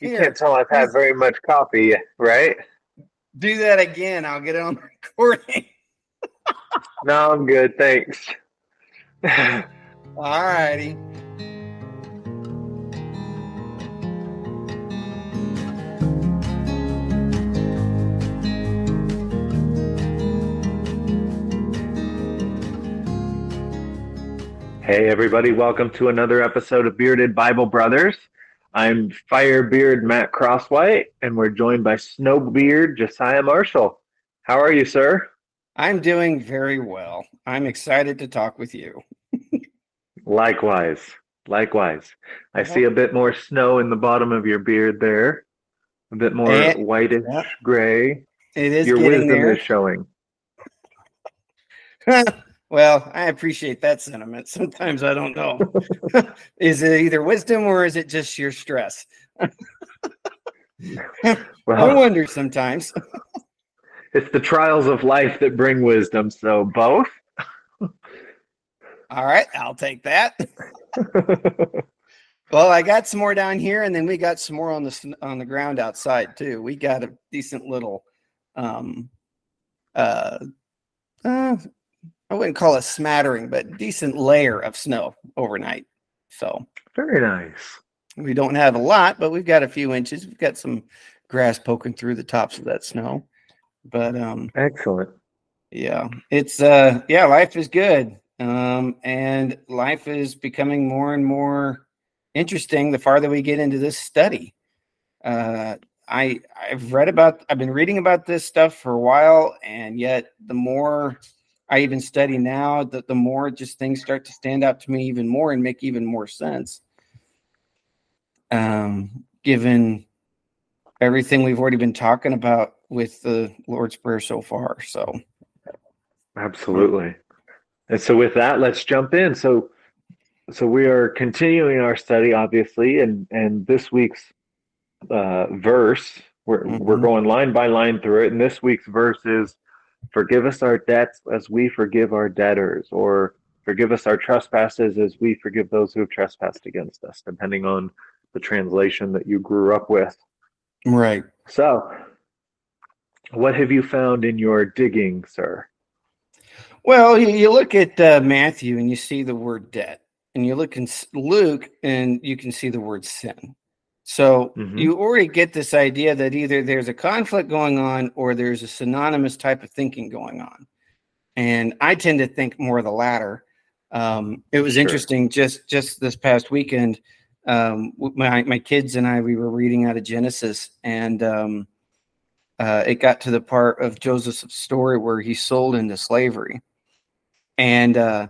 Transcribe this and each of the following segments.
You Here, can't tell I've had very much coffee, right? do that again. I'll get it on recording. No, I'm good. Thanks. All righty. hey, everybody. Welcome to another episode of Bearded Bible Brothers. I'm Firebeard Matt Crosswhite, and we're joined by Snowbeard Josiah Marshall. How are you, sir? I'm doing very well. I'm excited to talk with you. Likewise. Likewise. I see a bit more snow in the bottom of your beard there, a bit more Eh, whitish yeah. gray. It is Your wisdom there. is showing. well, I appreciate that sentiment. Sometimes I don't know. is it either wisdom or is it just sheer stress? I wonder sometimes. it's the trials of life that bring wisdom. So both. All right, I'll take that. Well, I got some more down here, and then we got some more on the on the ground outside too. We got a decent little, um, uh, uh, I wouldn't call a smattering, but decent layer of snow overnight. So Very nice. we don't have a lot, but we've got a few inches. We've got some grass poking through the tops of that snow, but um, Excellent. yeah, it's uh, yeah, life is good, um, and life is becoming more and more interesting the farther we get into this study. Uh, I I've read about I've been reading about this stuff for a while, and yet the more I even study now, the, the more just things start to stand out to me even more and make even more sense. Um, given everything we've already been talking about with the Lord's Prayer so far, so Absolutely. And so with that, let's jump in. So so we are continuing our study, obviously, and and this week's uh, verse, we're we're Mhm. going line by line through it. And this week's verse is forgive us our debts as we forgive our debtors, or forgive us our trespasses as we forgive those who have trespassed against us, depending on the translation that you grew up with. right. So what have you found in your digging, sir? Well, you, look at uh, Matthew and you see the word debt, and you look in Luke and you can see the word sin. So Mhm. you already get this idea that either there's a conflict going on or there's a synonymous type of thinking going on. And I tend to think more of the latter. Um, it was Sure. interesting just just this past weekend. Um, my my kids and I we were reading out of Genesis, and um, uh, it got to the part of Joseph's story where he's sold into slavery, and uh,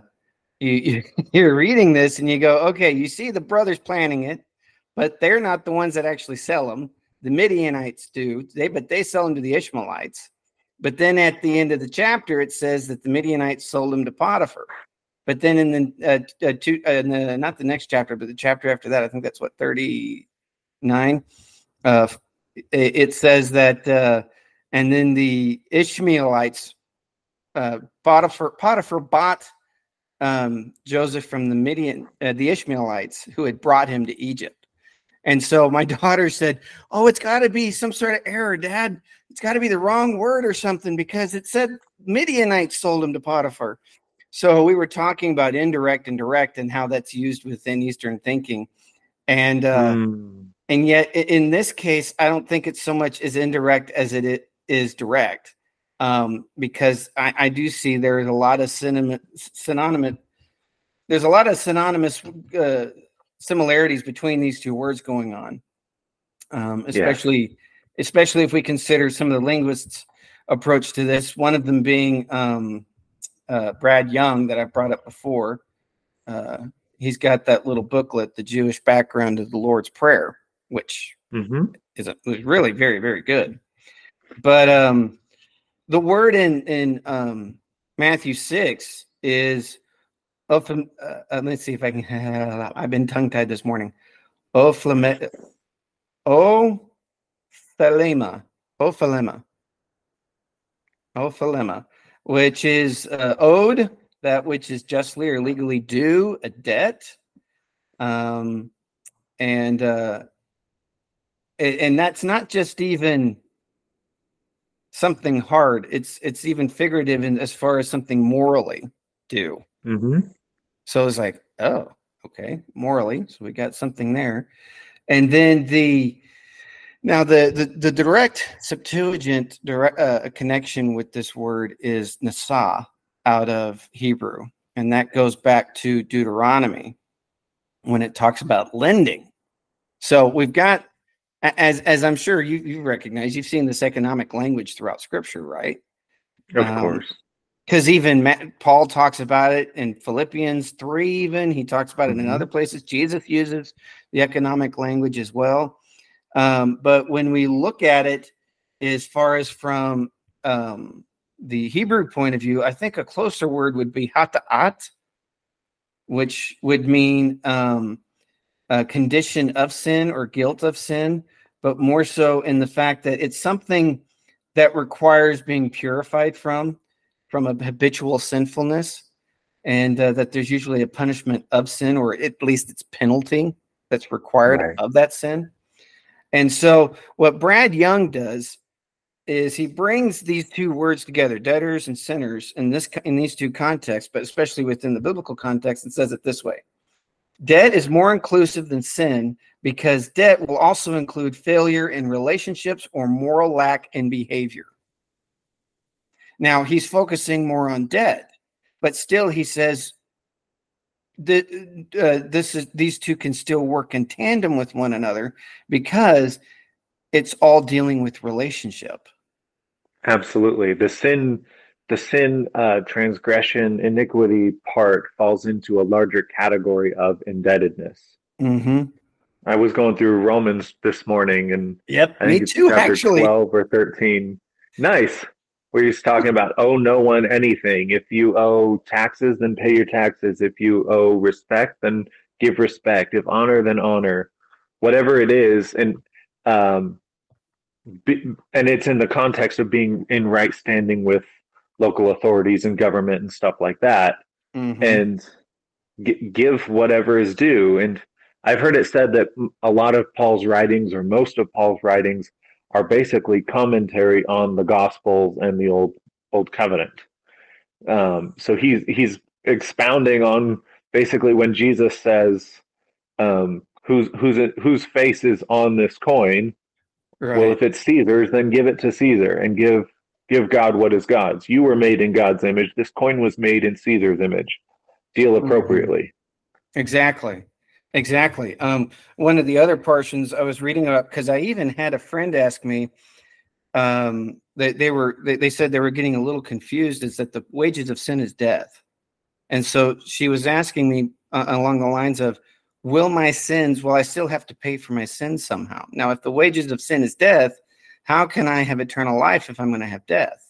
you, you you're reading this and you go, okay, you see the brothers planning it, but they're not the ones that actually sell them. The Midianites do. They but they sell them to the Ishmaelites. But then at the end of the chapter, it says that the Midianites sold them to Potiphar. But then in the uh, uh, two, uh, in the, not the next chapter, but the chapter after that, I think that's what thirty nine. Uh, it, it says that, uh, and then the Ishmaelites, uh, Potiphar, Potiphar bought um, Joseph from the Midian, uh, the Ishmaelites who had brought him to Egypt. And so my daughter said, "Oh, it's got to be some sort of error, Dad. It's got to be the wrong word or something because it said Midianites sold him to Potiphar." So we were talking about indirect and direct and how that's used within Eastern thinking, and uh, Mm. and yet in this case, I don't think it's so much as indirect as it is direct, um, because I, I do see there is a lot of synonymous synonymous. There's a lot of synonymous uh, similarities between these two words going on, um, especially especially if we consider some of the linguists' approach to this. One of them being um, uh, Brad Young that I brought up before. Uh, he's got that little booklet, "The Jewish Background of the Lord's Prayer," which Mhm. is a, really very very good. But um, the word in in um, Matthew six is often. Uh, uh, let's see if I can. I've been tongue tied this morning. Ophleme, ophelema, ophelema, ophelema, which is uh, owed, that which is justly or legally due, a debt, um, and uh, and that's not just even something hard. It's it's even figurative in as far as something morally due. Mm-hmm. So it's like, oh, okay, morally. So we got something there. And then the now the the, the direct Septuagint direct uh, connection with this word is nasa out of Hebrew, and that goes back to Deuteronomy when it talks about lending. So we've got as as I'm sure you you recognize, you've seen this economic language throughout Scripture, right? Of um, course. Because even Matt, Paul talks about it in Philippians three. Even he talks about mm-hmm. it in other places. Jesus uses the economic language as well. Um, but when we look at it, as far as from um, the Hebrew point of view, I think a closer word would be hata'at, which would mean um, a condition of sin or guilt of sin, but more so in the fact that it's something that requires being purified from, from a habitual sinfulness, and uh, that there's usually a punishment of sin, or at least it's penalty that's required right. of that sin. And so, what Brad Young does is he brings these two words together, debtors and sinners, in this in these two contexts, but especially within the biblical context, and says it this way: Debt is more inclusive than sin because debt will also include failure in relationships or moral lack in behavior. Now, he's focusing more on debt, but still he says that uh, this is these two can still work in tandem with one another because it's all dealing with relationship. Absolutely. The sin the sin, uh, transgression, iniquity part falls into a larger category of indebtedness. Mm-hmm. I was going through Romans this morning, and yep, me too. Actually, twelve or thirteen. Nice. Where he's talking about owe no one anything. If you owe taxes, then pay your taxes. If you owe respect, then give respect. If honor, then honor. Whatever it is, and um, be, and it's in the context of being in right standing with local authorities and government and stuff like that mm-hmm. and g- give whatever is due and i've heard it said that a lot of paul's writings or most of paul's writings are basically commentary on the gospels and the old old covenant um, so he's he's expounding on basically when jesus says um, whose whose whose face is on this coin right. well if it's caesar's then give it to caesar and give Give God what is God's. You were made in God's image. This coin was made in Caesar's image. Deal mm-hmm. appropriately. Exactly. Exactly. Um, one of the other portions I was reading about because I even had a friend ask me. Um, they, they were they, they said they were getting a little confused. Is that the wages of sin is death, and so she was asking me uh, along the lines of, "Will my sins? Will I still have to pay for my sins somehow?" Now, if the wages of sin is death, how can I have eternal life if I'm going to have death?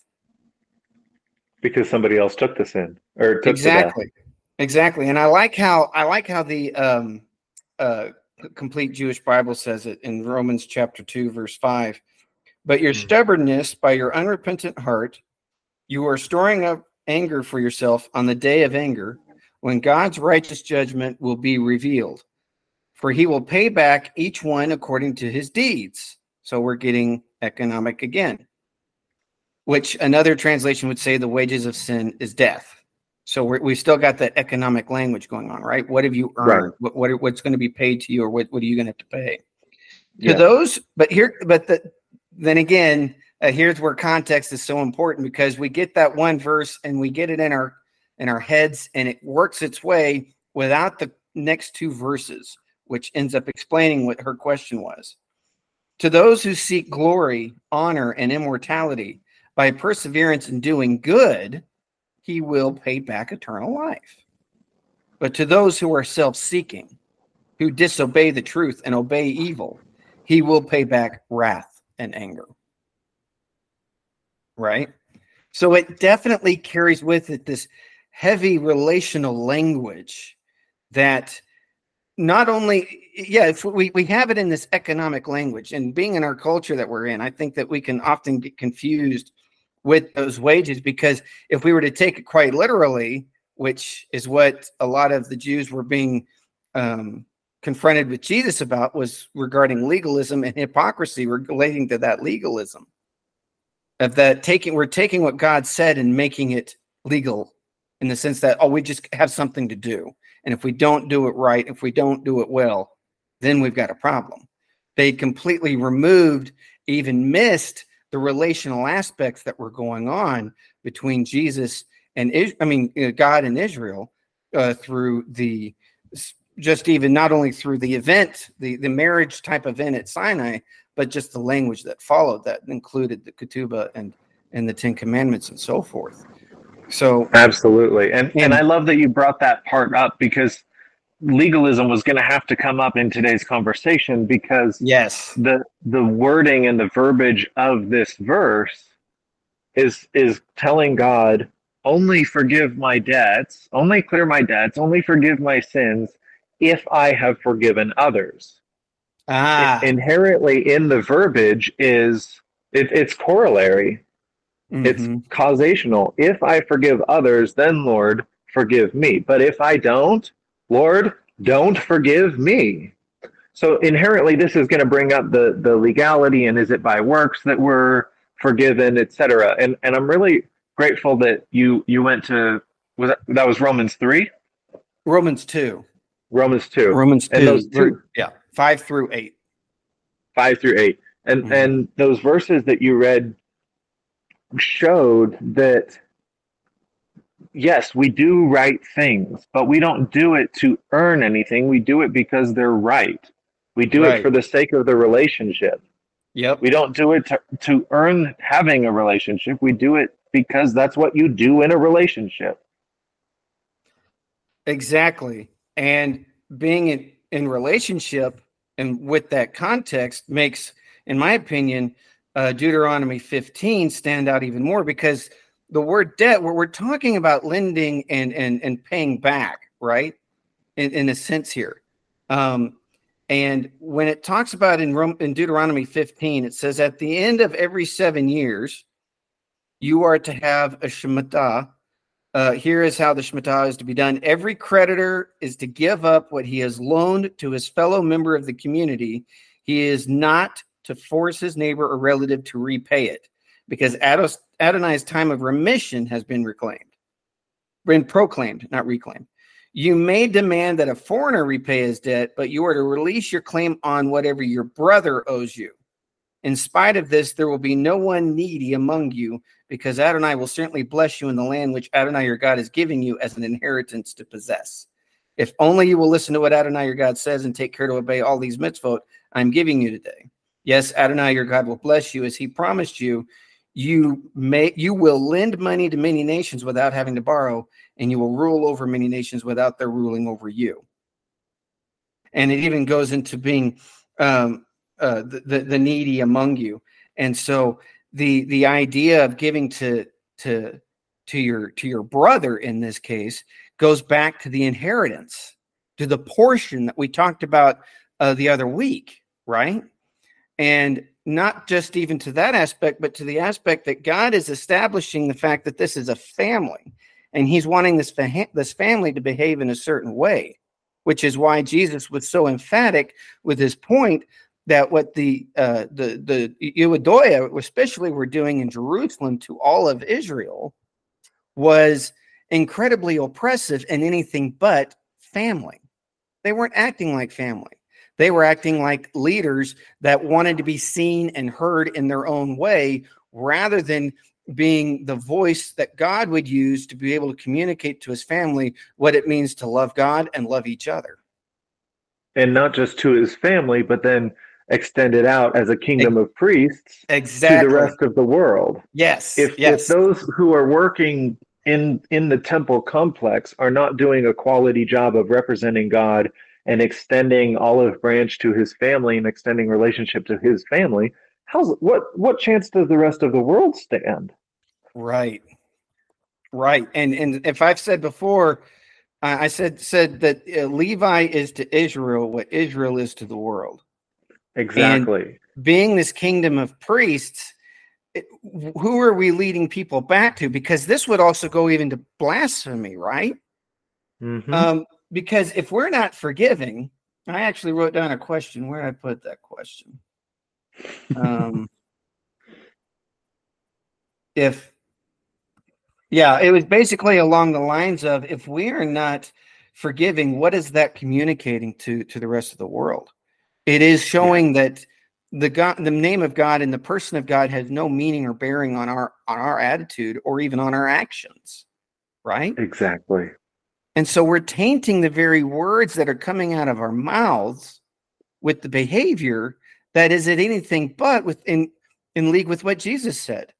Because somebody else took the sin or exactly, exactly. And I like how I like how the um, uh, complete Jewish Bible says it in Romans chapter two, verse five. But your mm. stubbornness by your unrepentant heart, you are storing up anger for yourself on the day of anger, when God's righteous judgment will be revealed. For he will pay back each one according to his deeds. So we're getting economic again, which another translation would say the wages of sin is death. So we have still got that economic language going on, right? What have you earned? Right. What, what, what's going to be paid to you, or what, what are you going to have to pay? Yeah. To those, but here, but the, then again, uh, here's where context is so important because we get that one verse and we get it in our in our heads, and it works its way without the next two verses, which ends up explaining what her question was. To those who seek glory, honor, and immortality by perseverance in doing good, he will pay back eternal life. But to those who are self seeking, who disobey the truth and obey evil, he will pay back wrath and anger. Right? So it definitely carries with it this heavy relational language that not only yeah if we, we have it in this economic language and being in our culture that we're in i think that we can often get confused with those wages because if we were to take it quite literally which is what a lot of the jews were being um, confronted with Jesus about was regarding legalism and hypocrisy relating to that legalism. Of that taking, we're taking what God said and making it legal in the sense that, oh, we just have something to do. And if we don't do it right, if we don't do it well, then we've got a problem. They completely removed, even missed the relational aspects that were going on between Jesus and I mean uh, God and Israel uh, through the just even not only through the event, the the marriage type event at Sinai, but just the language that followed that included the ketubah and and the Ten Commandments and so forth. So absolutely, and and, and I love that you brought that part up because legalism was going to have to come up in today's conversation because yes. the the wording and the verbiage of this verse is is telling god only forgive my debts only clear my debts only forgive my sins if i have forgiven others. Ah. It, inherently in the verbiage is it, it's corollary. Mm-hmm. it's causational. If i forgive others then lord forgive me. But if i don't Lord, don't forgive me. So inherently, this is going to bring up the the legality and is it by works that we're forgiven, etc. And and I'm really grateful that you you went to was that, that was Romans three, Romans two, Romans two, Romans two, and those two yeah, five through eight, five through eight, and mm-hmm. and those verses that you read showed that yes, we do right things, but we don't do it to earn anything. We do it because they're right. We do right. it for the sake of the relationship. Yep. We don't do it to, to earn having a relationship. We do it because that's what you do in a relationship. Exactly. And being in, in relationship and with that context makes, in my opinion, uh, Deuteronomy 15 stand out even more because – the word debt, where we're talking about lending and and and paying back, right? In, in a sense here. Um, and when it talks about in, Rome, in Deuteronomy 15, it says at the end of every seven years, you are to have a Shemitah. Uh, here is how the Shemitah is to be done. Every creditor is to give up what he has loaned to his fellow member of the community. He is not to force his neighbor or relative to repay it because Adonai's time of remission has been reclaimed, been proclaimed, not reclaimed. You may demand that a foreigner repay his debt, but you are to release your claim on whatever your brother owes you. In spite of this, there will be no one needy among you, because Adonai will certainly bless you in the land which Adonai your God is giving you as an inheritance to possess. If only you will listen to what Adonai your God says and take care to obey all these mitzvot I'm giving you today. Yes, Adonai your God will bless you as he promised you you may you will lend money to many nations without having to borrow and you will rule over many nations without their ruling over you. And it even goes into being um, uh, the, the, the needy among you. And so the the idea of giving to to to your to your brother in this case goes back to the inheritance to the portion that we talked about uh, the other week right? And not just even to that aspect, but to the aspect that God is establishing the fact that this is a family and he's wanting this, fa- this family to behave in a certain way, which is why Jesus was so emphatic with his point that what the uh, the the Euodia especially were doing in Jerusalem to all of Israel was incredibly oppressive and anything but family. They weren't acting like family. They were acting like leaders that wanted to be seen and heard in their own way rather than being the voice that God would use to be able to communicate to his family what it means to love God and love each other. And not just to his family, but then extend it out as a kingdom of priests exactly. to the rest of the world. Yes. If, yes. if those who are working in in the temple complex are not doing a quality job of representing God and extending olive branch to his family and extending relationship to his family how's what what chance does the rest of the world stand? Right. Right. And and if i've said before i said said that uh, levi is to israel what israel is to the world. Exactly. and being this kingdom of priests it, who are we leading people back to? Because this would also go even to blasphemy right? Mm-hmm. um because if we're not forgiving I actually wrote down a question. Where I put that question? Um, if, yeah, it was basically along the lines of if we are not forgiving, what is that communicating to to the rest of the world? It is showing yeah. that the God, the name of God and the person of God has no meaning or bearing on our on our attitude or even on our actions, right? Exactly. And so we're tainting the very words that are coming out of our mouths with the behavior that is at anything but within in league with what Jesus said.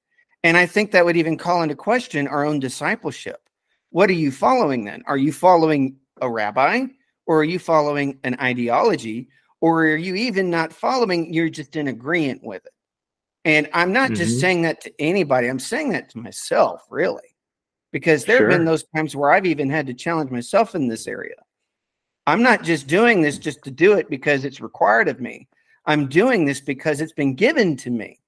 And I think that would even call into question our own discipleship. What are you following then? Are you following a rabbi or are you following an ideology or are you even not following? You're just in agreement with it. And I'm not mm-hmm. just saying that to anybody, I'm saying that to myself, really, because there sure. have been those times where I've even had to challenge myself in this area. I'm not just doing this just to do it because it's required of me. I'm doing this because it's been given to me.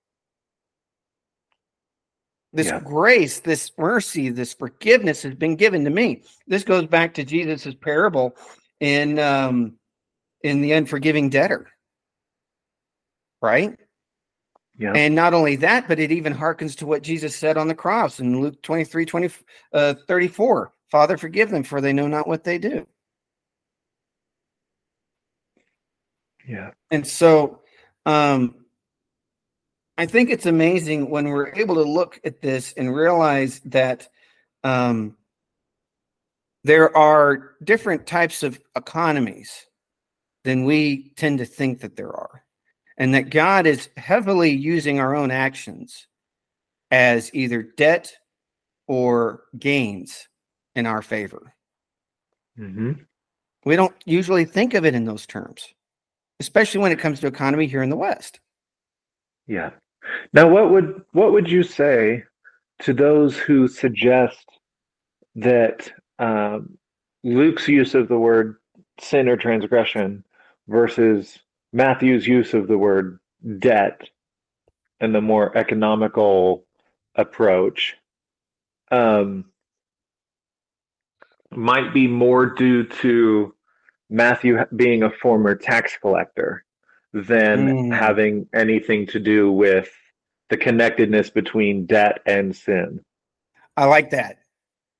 This yeah. grace, this mercy, this forgiveness has been given to me. This goes back to Jesus's parable in um, in the unforgiving debtor. Right? Yeah. And not only that, but it even harkens to what Jesus said on the cross in Luke 23, 20, uh, 34. Father, forgive them, for they know not what they do. Yeah. And so um, I think it's amazing when we're able to look at this and realize that um, there are different types of economies than we tend to think that there are. And that God is heavily using our own actions as either debt or gains in our favor. Mm-hmm. We don't usually think of it in those terms, especially when it comes to economy here in the West. Yeah. Now, what would what would you say to those who suggest that um, Luke's use of the word sin or transgression versus Matthew's use of the word debt and the more economical approach um, might be more due to Matthew being a former tax collector than mm. having anything to do with the connectedness between debt and sin. I like that.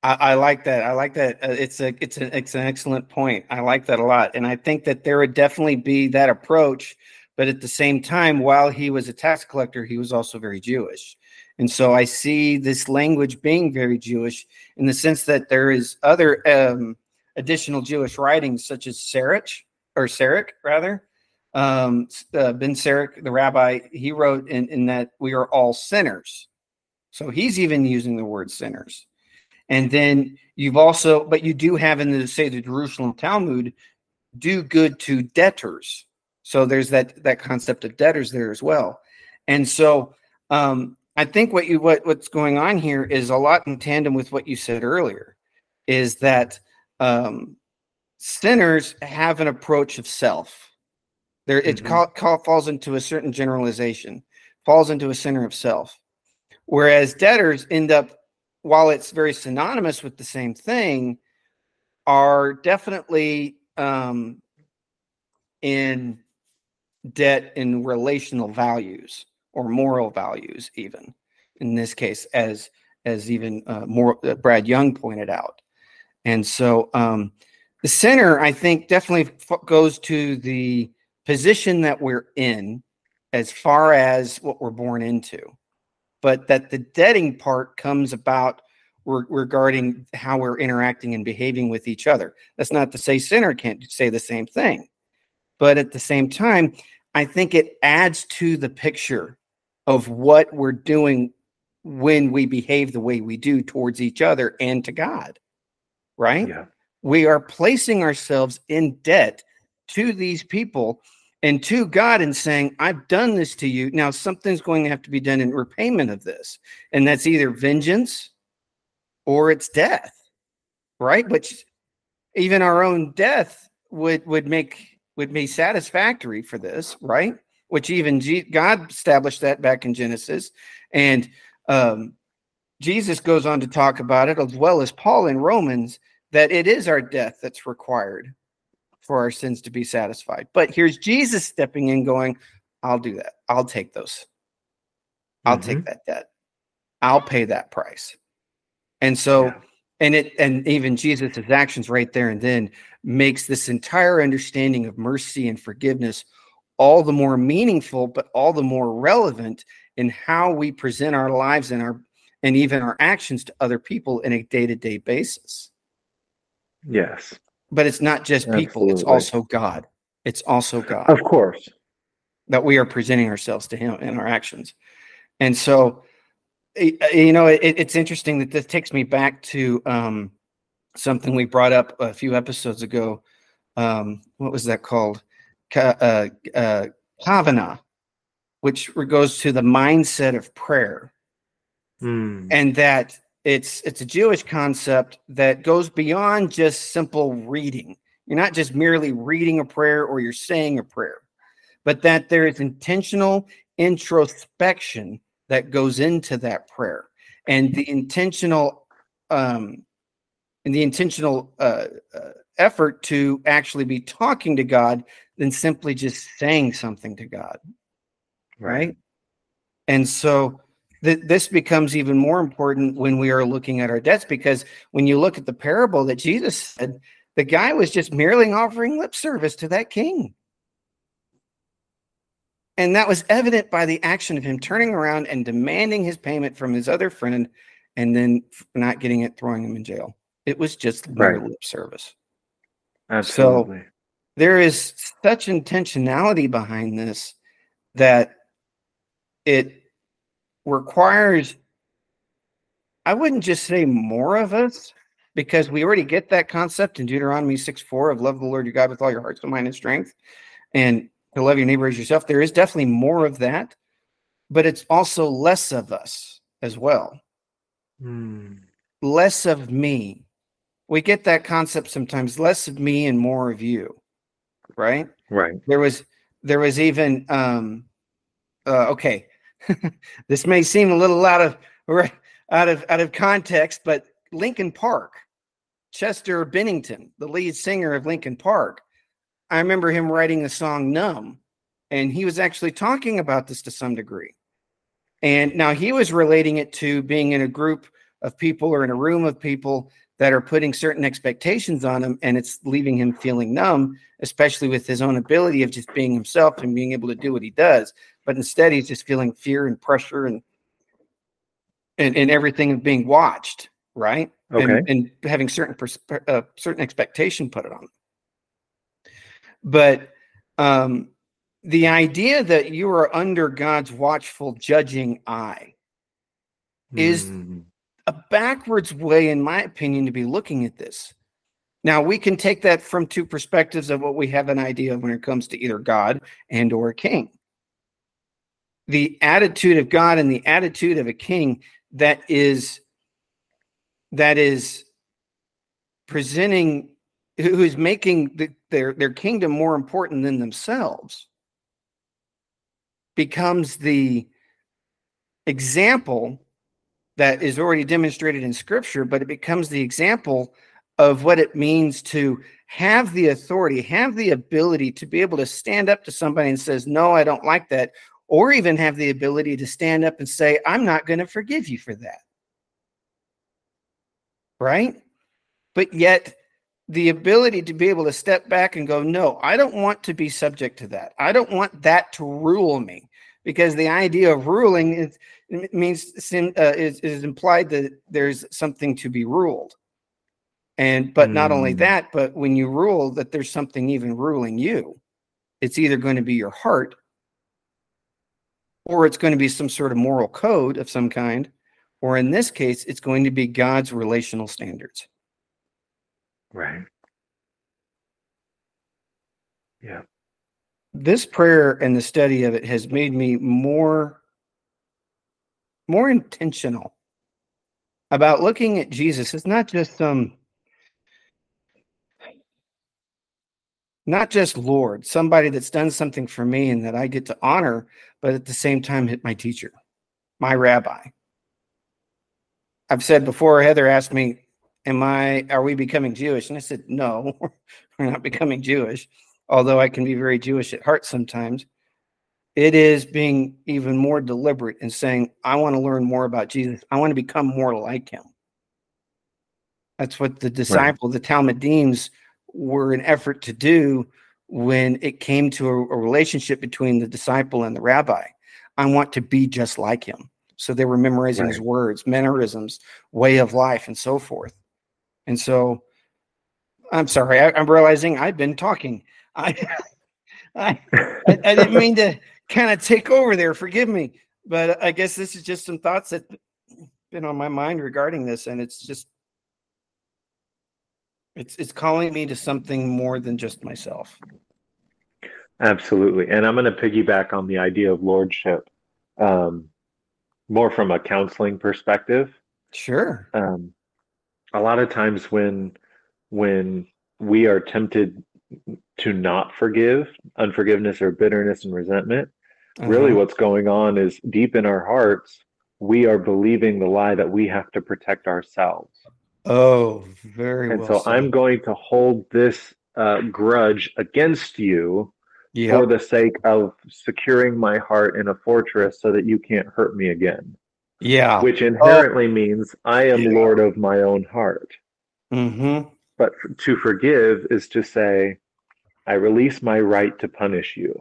I, I, like that. I like that. Uh, it's a it's an it's an excellent point. I like that a lot, and I think that there would definitely be that approach. But at the same time, while he was a tax collector, he was also very Jewish, and so I see this language being very Jewish in the sense that there is other um, additional Jewish writings, such as Sirach or Sirach rather. Um, uh, ben Sirach, the rabbi, he wrote in, in that we are all sinners. So he's even using the word sinners. And then you've also, but you do have in the say the Jerusalem Talmud, do good to debtors. So there's that that concept of debtors there as well. And so um, I think what you what what's going on here is a lot in tandem with what you said earlier, is that um, sinners have an approach of self. There, it mm-hmm. falls into a certain generalization, falls into a center of self. Whereas debtors end up while it's very synonymous with the same thing, are definitely um, in debt in relational values or moral values, even in this case, as as even uh, more uh, Brad Young pointed out. And so um, the center, I think, definitely f- goes to the position that we're in as far as what we're born into but that the debting part comes about re- regarding how we're interacting and behaving with each other. That's not to say sinner can't say the same thing, but at the same time, I think it adds to the picture of what we're doing when we behave the way we do towards each other and to God, right? Yeah. We are placing ourselves in debt to these people and to God and saying, I've done this to you. Now, something's going to have to be done in repayment of this. And that's either vengeance or it's death, right? Which even our own death would would make would be satisfactory for this, right? Which even G- God established that back in Genesis, and um, Jesus goes on to talk about it as well as Paul in Romans that it is our death that's required for our sins to be satisfied. But here's Jesus stepping in, going, I'll do that. I'll take those. I'll mm-hmm. take that debt. I'll pay that price. And so, yeah. and it, and even Jesus' actions right there and then makes this entire understanding of mercy and forgiveness all the more meaningful, but all the more relevant in how we present our lives and our and even our actions to other people in a day-to-day basis. Yes. But it's not just people, Absolutely. it's also God. It's also God. Of course. That we are presenting ourselves to him in our actions. And so you know, it, it's interesting that this takes me back to um, something we brought up a few episodes ago. Um, what was that called? Ka- uh, uh, Kavanah, which goes to the mindset of prayer, mm. and that it's it's a Jewish concept that goes beyond just simple reading. You're not just merely reading a prayer or you're saying a prayer, but that there is intentional introspection that goes into that prayer and the intentional um, and the intentional uh, uh, effort to actually be talking to God than simply just saying something to God. Right. right? And so th- this becomes even more important when we are looking at our debts because when you look at the parable that Jesus said, the guy was just merely offering lip service to that king. And that was evident by the action of him turning around and demanding his payment from his other friend and then not getting it, throwing him in jail. It was just right. lip service. Absolutely. So there is such intentionality behind this that it requires, I wouldn't just say more of us, because we already get that concept in Deuteronomy 6 4 of love the Lord your God with all your heart, soul, mind, and strength. And to love your neighbor as yourself. There is definitely more of that, but it's also less of us as well. Mm. Less of me. We get that concept sometimes less of me and more of you. Right? Right. There was there was even um uh okay. this may seem a little out of out of out of context, but Linkin Park, Chester Bennington, the lead singer of Linkin Park, I remember him writing the song Numb, and he was actually talking about this to some degree. And now he was relating it to being in a group of people or in a room of people that are putting certain expectations on him, and it's leaving him feeling numb, especially with his own ability of just being himself and being able to do what he does. But instead, he's just feeling fear and pressure and and, and everything of being watched, right? Okay. And, and having certain persp- uh, certain expectation put it on. But um, the idea that you are under God's watchful, judging eye is mm. A backwards way, in my opinion, to be looking at this. Now we can take that from two perspectives of what we have an idea of when it comes to either God and or a king. The attitude of God and the attitude of a king that is that is presenting who is making the, their their kingdom more important than themselves becomes the example that is already demonstrated in scripture but it becomes the example of what it means to have the authority have the ability to be able to stand up to somebody and says no i don't like that or even have the ability to stand up and say i'm not going to forgive you for that. Right? But yet the ability to be able to step back and go, no, I don't want to be subject to that. I don't want that to rule me because the idea of ruling is, means uh, is, is implied that there's something to be ruled. And but mm. not only hmm. that, but when you rule, that there's something even ruling you. It's either going to be your heart or it's going to be some sort of moral code of some kind, or in this case, it's going to be God's relational standards. Right. Yeah. This prayer and the study of it has made me more more intentional about looking at Jesus. It's not just some um, not just Lord, somebody that's done something for me and that I get to honor, but at the same time hit my teacher, my rabbi. I've said before, Heather asked me am I are we becoming Jewish? And I said, No, we're not becoming Jewish, although I can be very Jewish at heart sometimes. It is being even more deliberate and saying, I want to learn more about Jesus. I want to become more like him. That's what the disciple, right. the Talmudims, were an effort to do when it came to a, a relationship between the disciple and the rabbi. I want to be just like him. So they were memorizing right. his words, mannerisms, way of life, and so forth. And so I'm sorry, I, am realizing I've been talking. I, I, I, I didn't mean to kind of take over there. Forgive me, but I guess this is just some thoughts that been on my mind regarding this, and it's just it's it's calling me to something more than just myself. Absolutely, and I'm going to piggyback on the idea of lordship, um, more from a counseling perspective. Sure. Um, a lot of times when when we are tempted to not forgive, unforgiveness or bitterness and resentment, uh-huh. really what's going on is deep in our hearts, we are believing the lie that we have to protect ourselves. Oh, very and well. so said. I'm going to hold this uh, grudge against you yep. for the sake of securing my heart in a fortress so that you can't hurt me again. Yeah. Which inherently oh. means I am yeah. Lord of my own heart. Mm-hmm. But to forgive is to say, I release my right to punish you.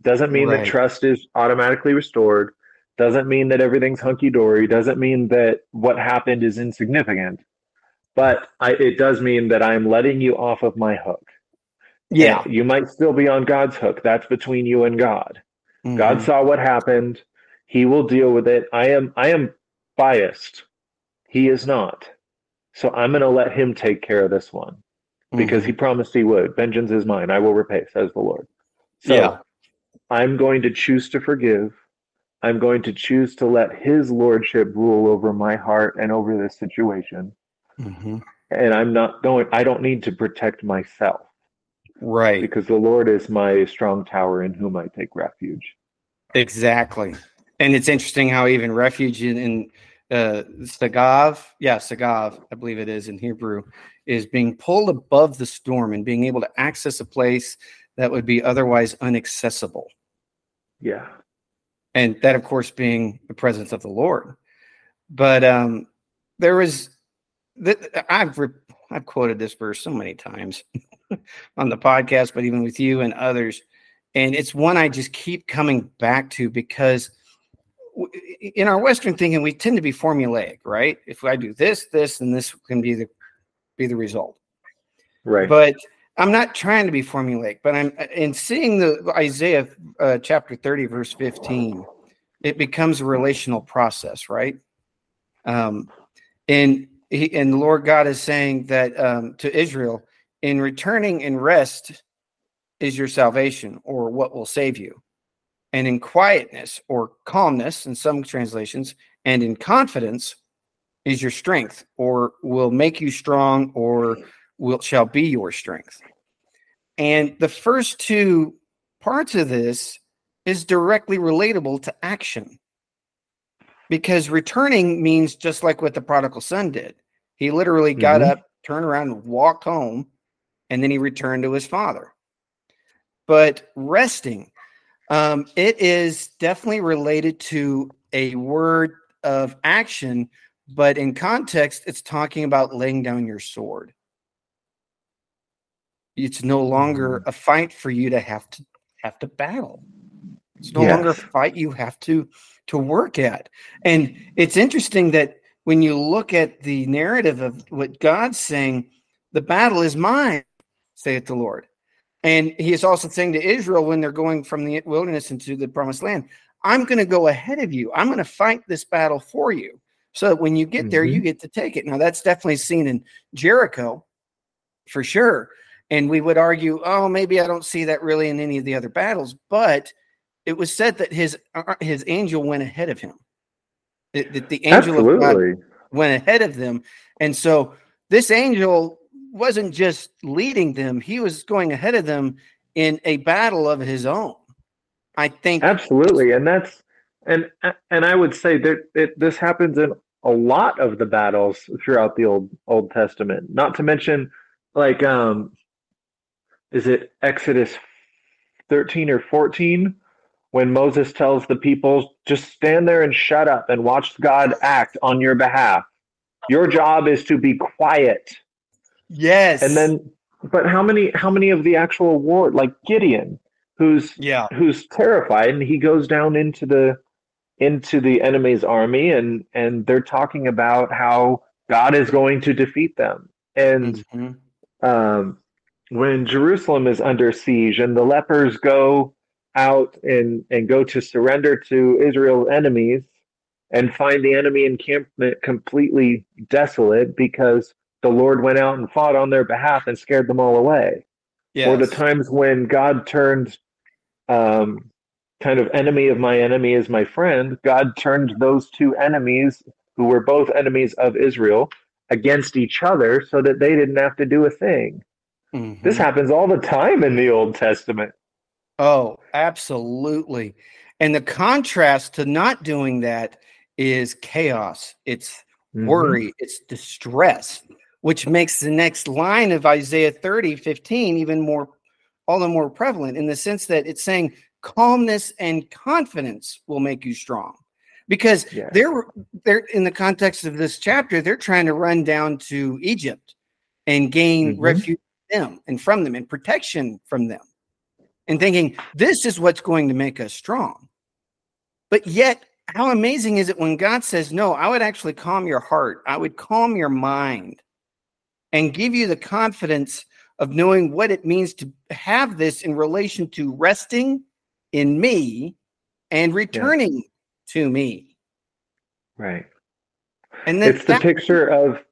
Doesn't mean right. that trust is automatically restored. Doesn't mean that everything's hunky dory. Doesn't mean that what happened is insignificant. But I, it does mean that I'm letting you off of my hook. Yeah. And you might still be on God's hook. That's between you and God. Mm-hmm. God saw what happened. He will deal with it. I am I am biased. He is not. So I'm going to let him take care of this one because mm-hmm. he promised he would. Vengeance is mine. I will repay, says the Lord. So yeah. I'm going to choose to forgive. I'm going to choose to let his lordship rule over my heart and over this situation. Mm-hmm. And I'm not going, I don't need to protect myself. Right. Because the Lord is my strong tower in whom I take refuge. Exactly. And it's interesting how even refuge in, in uh, Sagav, yeah, Sagav, I believe it is in Hebrew, is being pulled above the storm and being able to access a place that would be otherwise inaccessible. Yeah. And that, of course, being the presence of the Lord. But um, there was, that I've, I've quoted this verse so many times on the podcast, but even with you and others. And it's one I just keep coming back to because in our Western thinking, we tend to be formulaic, right? If I do this, this, and this can be the be the result. Right. But I'm not trying to be formulaic, but I'm in seeing the Isaiah uh, chapter 30, verse 15, it becomes a relational process, right? Um, and he, and the Lord God is saying that um, to Israel, in returning and rest is your salvation, or what will save you and in quietness or calmness in some translations, and in confidence is your strength, or will make you strong, or will shall be your strength. And the first two parts of this is directly relatable to action. Because returning means just like what the prodigal son did. He literally got mm-hmm. up, turned around, walked home, and then he returned to his father. But resting um, it is definitely related to a word of action, but in context, it's talking about laying down your sword. It's no longer mm. a fight for you to have to have to battle. It's no yes. longer a fight you have to to work at. And it's interesting that when you look at the narrative of what God's saying, the battle is mine, saith the Lord. And he is also saying to Israel when they're going from the wilderness into the promised land, I'm going to go ahead of you. I'm going to fight this battle for you. So that when you get mm-hmm. there, you mm-hmm. get to take it. Now, that's definitely seen in Jericho for sure. And we would argue, oh, maybe I don't see that really in any of the other battles. But it was said that his uh, his angel went ahead of him. That the, the angel Absolutely. of God went ahead of them. And so this angel wasn't just leading them, he was going ahead of them in a battle of his own. I think absolutely, and that's and and I would say that it, this happens in a lot of the battles throughout the old Old Testament. Not to mention, like, um, is it Exodus thirteen or fourteen? When Moses tells the people, just stand there and shut up and watch God act on your behalf. Your job is to be quiet. Yes. And then but how many how many of the actual war like Gideon, who's yeah, who's terrified and he goes down into the into the enemy's army and and they're talking about how God is going to defeat them. And mm-hmm. um, when Jerusalem is under siege and the lepers go out and and go to surrender to Israel's enemies and find the enemy encampment completely desolate because the Lord went out and fought on their behalf and scared them all away. Yes. Or the times when God turned um, kind of enemy of my enemy is my friend, God turned those two enemies who were both enemies of Israel against each other so that they didn't have to do a thing. Mm-hmm. This happens all the time in the Old Testament. Oh, absolutely. And the contrast to not doing that is chaos. It's mm-hmm. worry, it's distress which makes the next line of Isaiah 30, 15 even more, all the more prevalent in the sense that it's saying calmness and confidence will make you strong. Because yeah. they're they're in the context of this chapter, they're trying to run down to Egypt and gain mm-hmm. refuge from them and from them and protection from them. And thinking this is what's going to make us strong. But yet, how amazing is it when God says, No, I would actually calm your heart, I would calm your mind and give you the confidence of knowing what it means to have this in relation to resting in me and returning yeah. to me. Right. And then it's the picture of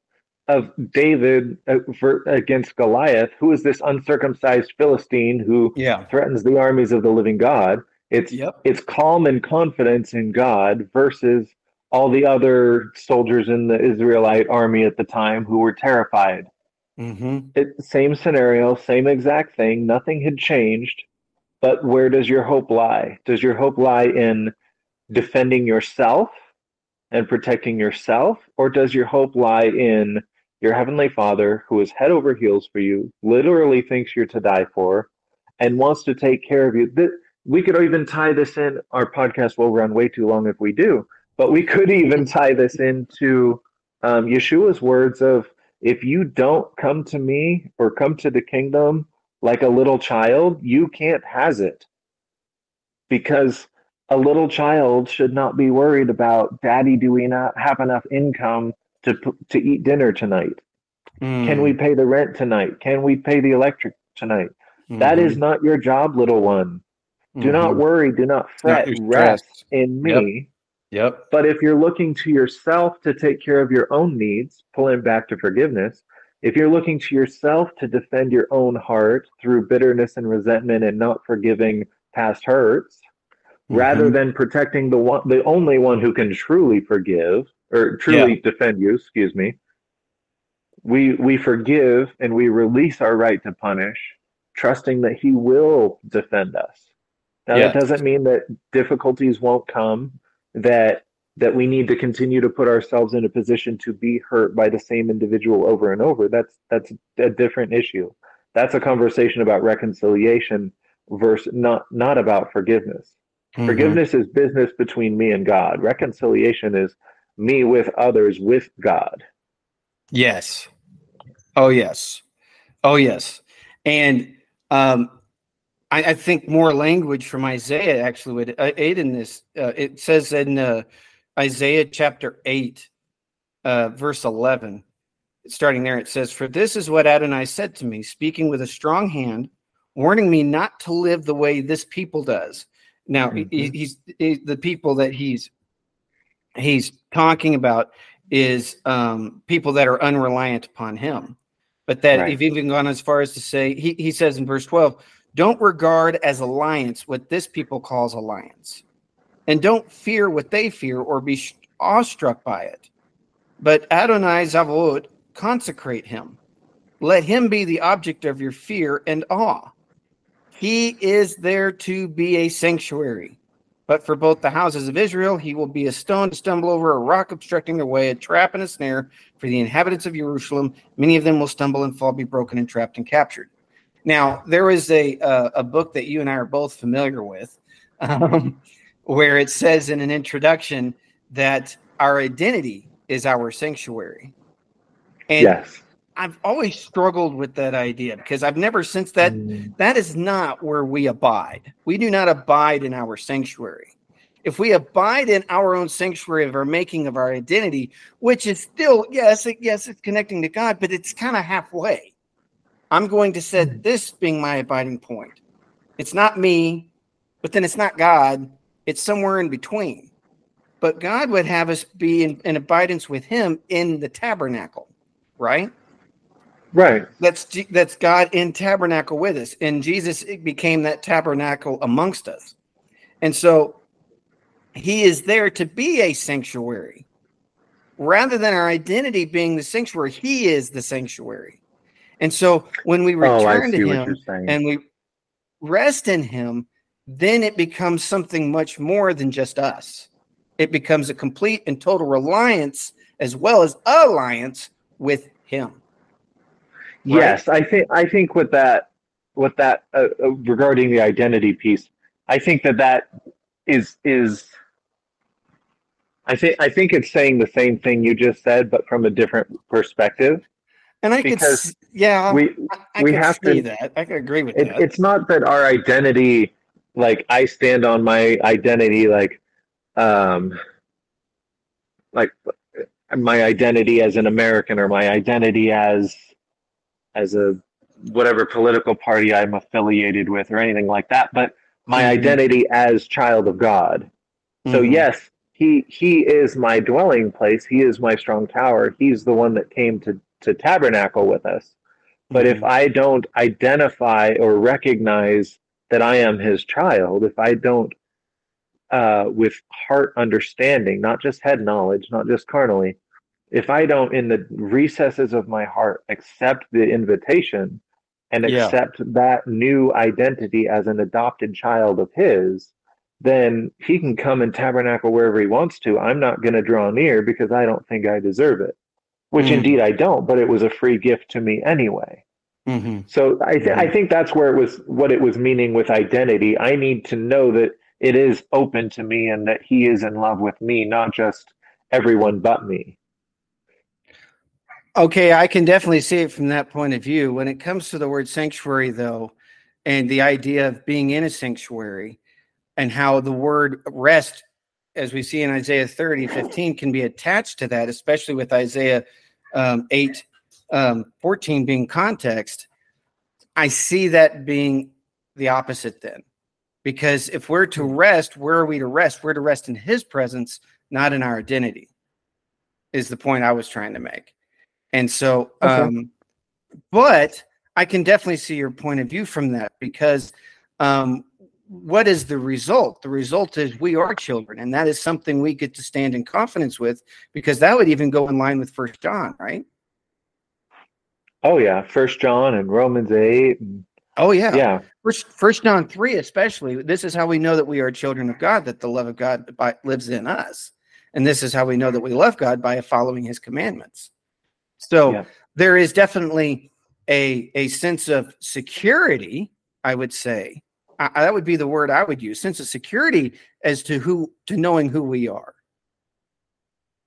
of David uh, for, against Goliath, who is this uncircumcised Philistine who yeah. threatens the armies of the living God. It's yep. it's calm and confidence in God versus all the other soldiers in the Israelite army at the time who were terrified Mm-hmm. It, same scenario, same exact thing. Nothing had changed. But where does your hope lie? Does your hope lie in defending yourself and protecting yourself? Or does your hope lie in your Heavenly Father who is head over heels for you, literally thinks you're to die for, and wants to take care of you? We could even tie this in. Our podcast will run way too long if we do, but we could even tie this into um, Yeshua's words of if you don't come to me or come to the kingdom like a little child, you can't has it. Because a little child should not be worried about daddy do we not have enough income to to eat dinner tonight? Mm. Can we hmm. pay the rent tonight? Can we pay the electric tonight? Mm-hmm. That is not your job, little one. Do mm-hmm. not worry, do not fret, not rest in me. Yep. But if you're looking to yourself to take care of your own needs, pulling back to forgiveness, if you're looking to yourself to defend your own heart through bitterness and resentment and not forgiving past hurts, mm-hmm. rather than protecting the one, the only one who can truly forgive or truly yeah. defend you, excuse me, we we forgive and we release our right to punish, trusting that He will defend us. Now that doesn't mean that difficulties won't come that that we need to continue to put ourselves in a position to be hurt by the same individual over and over. That's that's a different issue. That's a conversation about reconciliation versus not not about forgiveness. Mm-hmm. forgiveness is business between me and god. Reconciliation is me with others with god. Yes. Oh yes. Oh yes. And um I, I, think more language from Isaiah actually would uh, aid in this. Uh, it says in uh, Isaiah chapter 8, uh, verse 11, starting there, it says, For this is what Adonai said to me, speaking with a strong hand, warning me not to live the way this people does. Now, mm-hmm. he, he's he, the people that he's he's talking about is um, people that are unreliant upon him. But that right. even gone as far as to say, he, he says in verse 12, don't regard as alliance what this people calls alliance, and don't fear what they fear or be awestruck by it. But Adonai Tzva'ot, consecrate him. Let him be the object of your fear and awe. He is there to be a sanctuary. But for both the houses of Israel, he will be a stone to stumble over, a rock obstructing their way, a trap and a snare for the inhabitants of Jerusalem. Many of them will stumble and fall, be broken and trapped and captured. Now, there is a uh, a book that you and I are both familiar with, um, where it says in an introduction that our identity is our sanctuary. And yes. I've always struggled with that idea because I've never since that mm. that is not where we abide. We do not abide in our sanctuary. If we abide in our own sanctuary of our making of our identity, which is still yes, it, yes, it's connecting to God, but it's kind of halfway. I'm going to set mm. this being my abiding point. It's not me, but then it's not God. It's somewhere in between. But God would have us be in, in abidance with Him in the tabernacle, right? Right. That's that's God in tabernacle with us, and Jesus became that tabernacle amongst us, and so He is there to be a sanctuary, rather than our identity being the sanctuary. He is the sanctuary, and so when we oh, return oh, to Him and we rest in Him, then it becomes something much more than just us. It becomes a complete and total reliance as well as alliance with Him. Right? Yes, I think I think with that with that uh, uh, regarding the identity piece, I think that that is is I think I think it's saying the same thing you just said, but from a different perspective. And I because could, yeah, we I, I we have to that. I can agree with it, that. It's not that our identity, like I stand on my identity, like, um, like my identity as an American or my identity as as a whatever political party I'm affiliated with or anything like that, but my mm-hmm. identity as child of God. Mm-hmm. So yes, he he is my dwelling place. He is my strong tower. He's the one that came to to tabernacle with us. But mm-hmm. if I don't identify or recognize that I am his child, if I don't uh, with heart understanding, not just head knowledge, not just carnally, if I don't, in the recesses of my heart, accept the invitation and accept yeah. that new identity as an adopted child of His, then He can come and tabernacle wherever He wants to. I'm not going to draw near because I don't think I deserve it, which mm indeed I don't, but it was a free gift to me anyway. Mm-hmm. So I, th- I think that's where it was what it was meaning with identity. I need to know that it is open to me and that He is in love with me, not just everyone but me. Okay, I can definitely see it from that point of view. When it comes to the word sanctuary, though, and the idea of being in a sanctuary and how the word rest, as we see in Isaiah 30, 15, can be attached to that, especially with Isaiah um, 8, um, 14 being context, I see that being the opposite then. Because if we're to rest, where are we to rest? We're to rest in his presence, not in our identity, is the point I was trying to make. And so, okay. um, but I can definitely see your point of view from that because um, what is the result? The result is we are children, and that is something we get to stand in confidence with because that would even go in line with First John, right? Oh yeah, First John and Romans eight. And, oh yeah, yeah. First First John three, especially. This is how we know that we are children of God, that the love of God by, lives in us, and this is how we know that we love God by following His commandments. So yeah. there is definitely a a sense of security, I would say. I, that would be the word I would use, sense of security as to who to knowing who we are.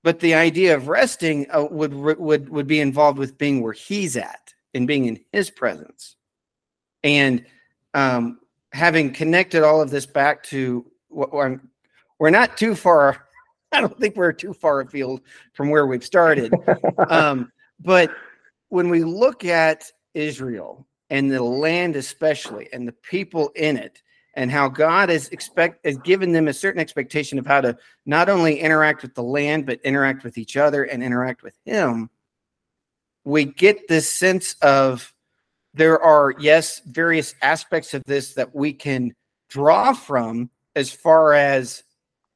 But the idea of resting uh, would would would be involved with being where he's at and being in his presence, and um, having connected all of this back to what I'm, we're not too far. I don't think we're too far afield from where we've started. um, but when we look at Israel and the land, especially, and the people in it, and how God has expect has given them a certain expectation of how to not only interact with the land, but interact with each other and interact with Him, we get this sense of there are, yes, various aspects of this that we can draw from as far as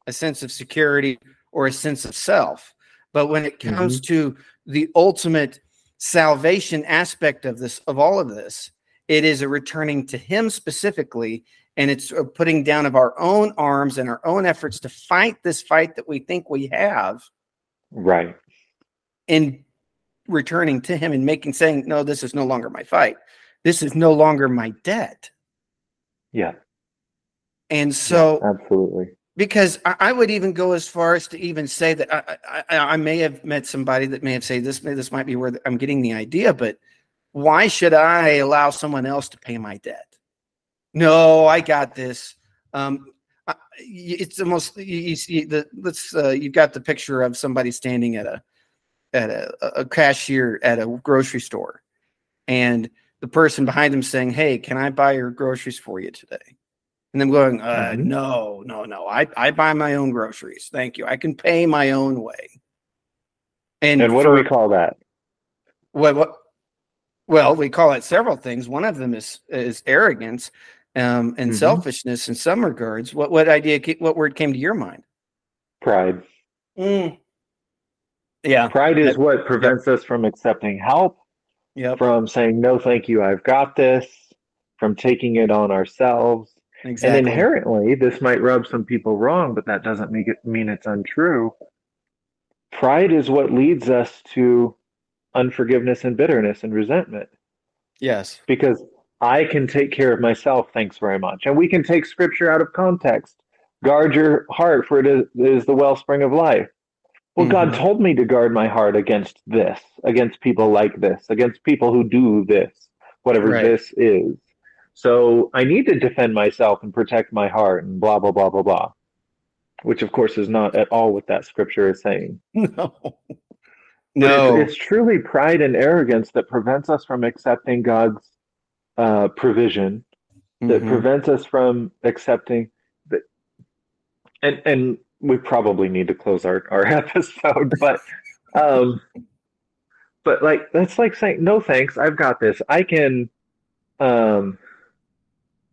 a sense of security or a sense of self. But when it comes mm-hmm. to the ultimate salvation aspect of this, of all of this, it is a returning to Him specifically and it's a putting down of our own arms and our own efforts to fight this fight that we think we have. Right. And returning to him and making saying no this is no longer my fight. This is no longer my debt. Yeah. And so yeah, absolutely because I, I, would even go as far as to even say that I, I, I, may have met somebody that may have said this this might be where I'm getting the idea, but why should I allow someone else to pay my debt? No, I got this. Um, it's almost you, you see the let's uh, you've got the picture of somebody standing at a at a, a cashier at a grocery store, and the person behind them saying, "Hey, can I buy your groceries for you today?" And them going, uh, mm-hmm. "No, no, no. I I buy my own groceries. Thank you. I can pay my own way." And, and what for, do we call that? What what? Well, we call it several things. One of them is is arrogance um, and mm-hmm. selfishness in some regards. What what idea? What word came to your mind? Pride. Mm. Yeah, pride is what prevents yep. us from accepting help. Yep. From saying no, thank you, I've got this. From taking it on ourselves. Exactly. And inherently, this might rub some people wrong, but that doesn't make it mean it's untrue. Pride is what leads us to unforgiveness and bitterness and resentment. Yes. Because I can take care of myself, thanks very much. And we can take scripture out of context. Guard your heart, for it is, is the wellspring of life. Well, mm-hmm. God told me to guard my heart against this, against people like this, against people who do this, whatever right. this is. So I need to defend myself and protect my heart and blah, blah, blah, blah, blah. Which, of course, is not at all what that scripture is saying. No. No. It's, it's, truly pride and arrogance that prevents us from accepting God's uh, provision, that mm-hmm. prevents us from accepting that. And, and we probably need to close our, our episode, but um, but like that's like saying no thanks, I've got this. I can um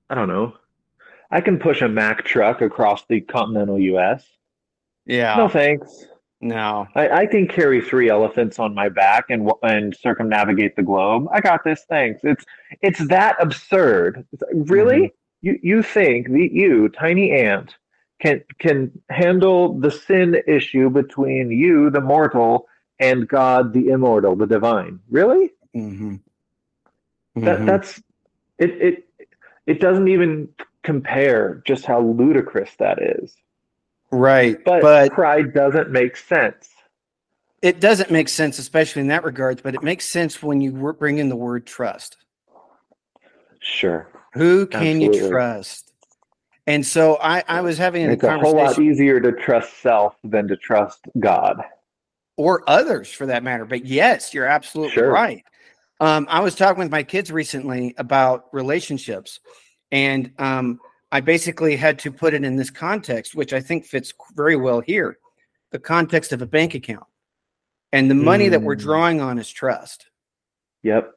I don't know. I can push a Mack truck across the continental US. Yeah. No thanks. No. I, I can carry three elephants on my back and and circumnavigate the globe. I got this. Thanks. It's it's that absurd. It's, really? Mm-hmm. You you think that you, tiny ant, can can handle the sin issue between you, the mortal, and God, the immortal, the divine. Really? Mm-hmm. Mm-hmm. That that's it. It it doesn't even compare just how ludicrous that is. Right, but, but pride doesn't make sense. It doesn't make sense, especially in that regard, But it makes sense when you bring in the word trust. Sure. Who can Absolutely. you trust? And so I, I was having a it's a whole lot easier to trust self than to trust God or others for that matter. But yes, you're absolutely sure. right. Um, I was talking with my kids recently about relationships, and um, I basically had to put it in this context, which I think fits very well here the context of a bank account. And the money mm. that we're hmm. drawing on is trust. Yep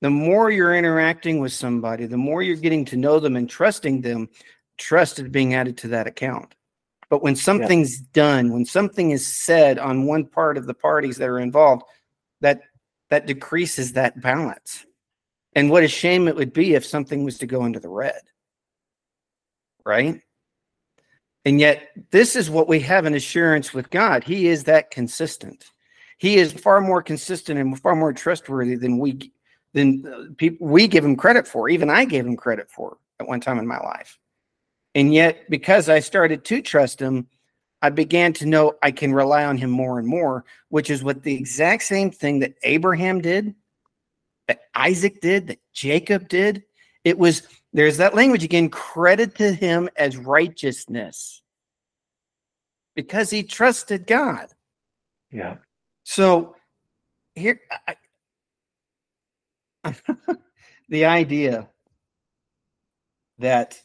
the more you're interacting with somebody, the more you're getting to know them and trusting them, trust is being added to that account. But when something's done, when something is said on one part of the parties that are involved, that that decreases that balance. And what a shame it would be if something was to go into the red. Right? And yet, this is what we have an assurance with God. He is that consistent. He is far more consistent and far more trustworthy than we than uh, people we give him credit for. Even I gave him credit for at one time in my life. And yet, because I started to trust him, I began to know I can rely on him more and more, which is what the exact same thing that Abraham did, that Isaac did, that Jacob did. It was there's that language again, credit to him as righteousness because he trusted God. Yeah. So here, I, the idea that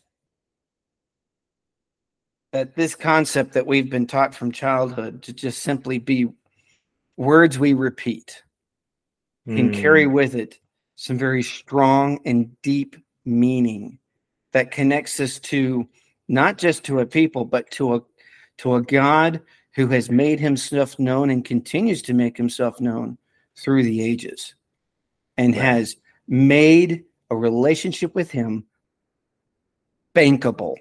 that this concept that we've been taught from childhood to just simply be words we repeat mm. can carry hmm. with it some very strong and deep meaning that connects us to not just to a people but to a to a God who has made himself known and continues to make himself known through the ages and right. has made a relationship with him bankable.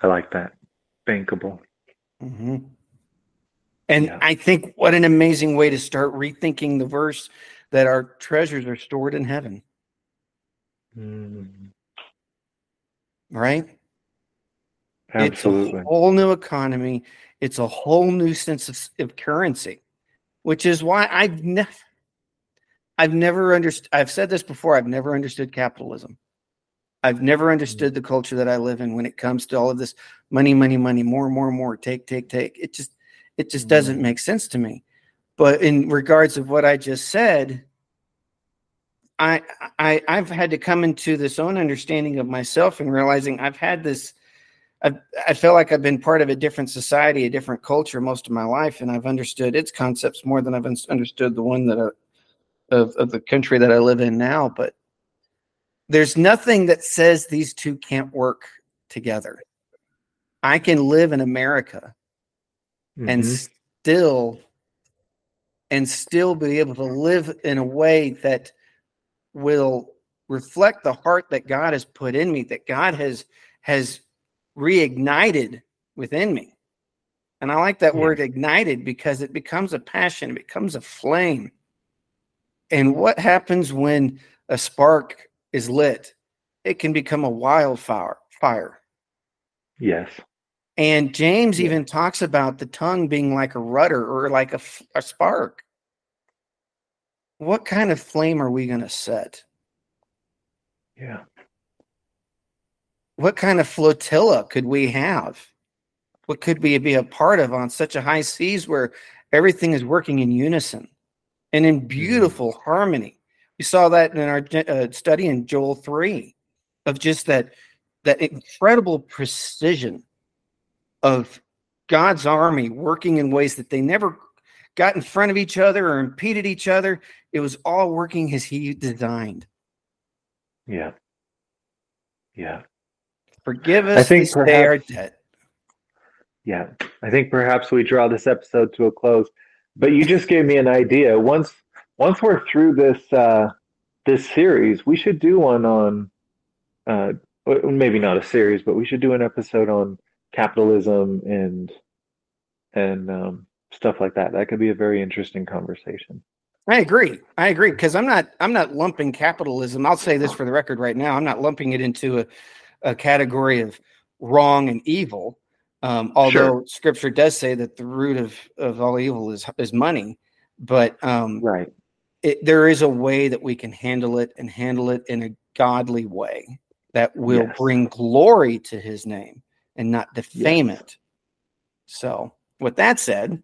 I like that. Bankable. Mm-hmm. And Yeah. I think what an amazing way to start rethinking the verse that our treasures are stored in heaven, Mm, right? absolutely. It's a whole new economy. It's a whole new sense of, of currency, which is why I've never, I've never understood. I've said this before. I've never understood capitalism. I've never mm-hmm. understood the culture that I live in when it comes to all of this money, money, money, more, more, more, take, take, take. It just, it just mm-hmm. doesn't make sense to me. But in regards of what I just said, I, I, I've had to come into this own understanding of myself and realizing I've had this. I've, I feel like I've been part of a different society, a different culture most of my life, and I've understood its concepts more than I've understood the one that I, of of the country that I live in now. But there's nothing that says these two can't work together. I can live in America and Mhm. still and still be able to live in a way that will reflect the heart that God has put in me, that God has has reignited within me. And I like that Yeah. word ignited because it becomes a passion, it becomes a flame. And what happens when a spark is lit? It can become a wildfire fire. yes. And James Yeah. even talks about the tongue being like a rudder or like a, a spark. What kind of flame are we going to set? Yeah. What kind of flotilla could we have? What could we be a part of on such a high seas where everything is working in unison and in mm-hmm. beautiful harmony? We saw that in our uh, study in Joel 3 of just that that incredible precision of God's army working in ways that they never got in front of each other or impeded each other. It was all working as he designed. Yeah. Yeah. Forgive us I think this day our perhaps- debt. Yeah. I think perhaps we draw this episode to a close, but you just gave me an idea. Once once we're through this uh this series, we should do one on uh maybe not a series, but we should do an episode on capitalism and and um stuff like that. That could be a very interesting conversation. I agree. I agree because I'm not I'm not lumping capitalism. I'll say this for the record right now. I'm not lumping it into a, a category of wrong and evil. Um, although Sure. scripture does say that the root of, of all evil is is money. But um, Right. It, there is a way that we can handle it and handle it in a godly way that will Yes. bring glory to his name and not defame it. So, with that said,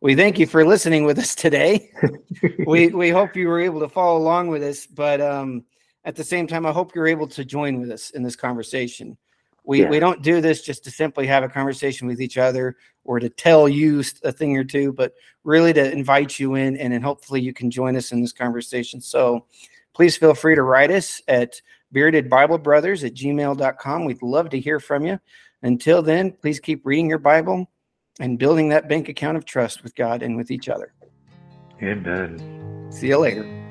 we thank you for listening with us today. we we hope you were able to follow along with us, but um, at the same time, I hope you're able to join with us in this conversation. We Yeah. we don't do this just to simply have a conversation with each other or to tell you a thing or two, but really to invite you in, and then hopefully you can join us in this conversation. So please feel free to write us at beardedbiblebrothers at gmail.com. We'd love to hear from you. Until then, please keep reading your Bible and building that bank account of trust with God and with each other. Amen. See you later.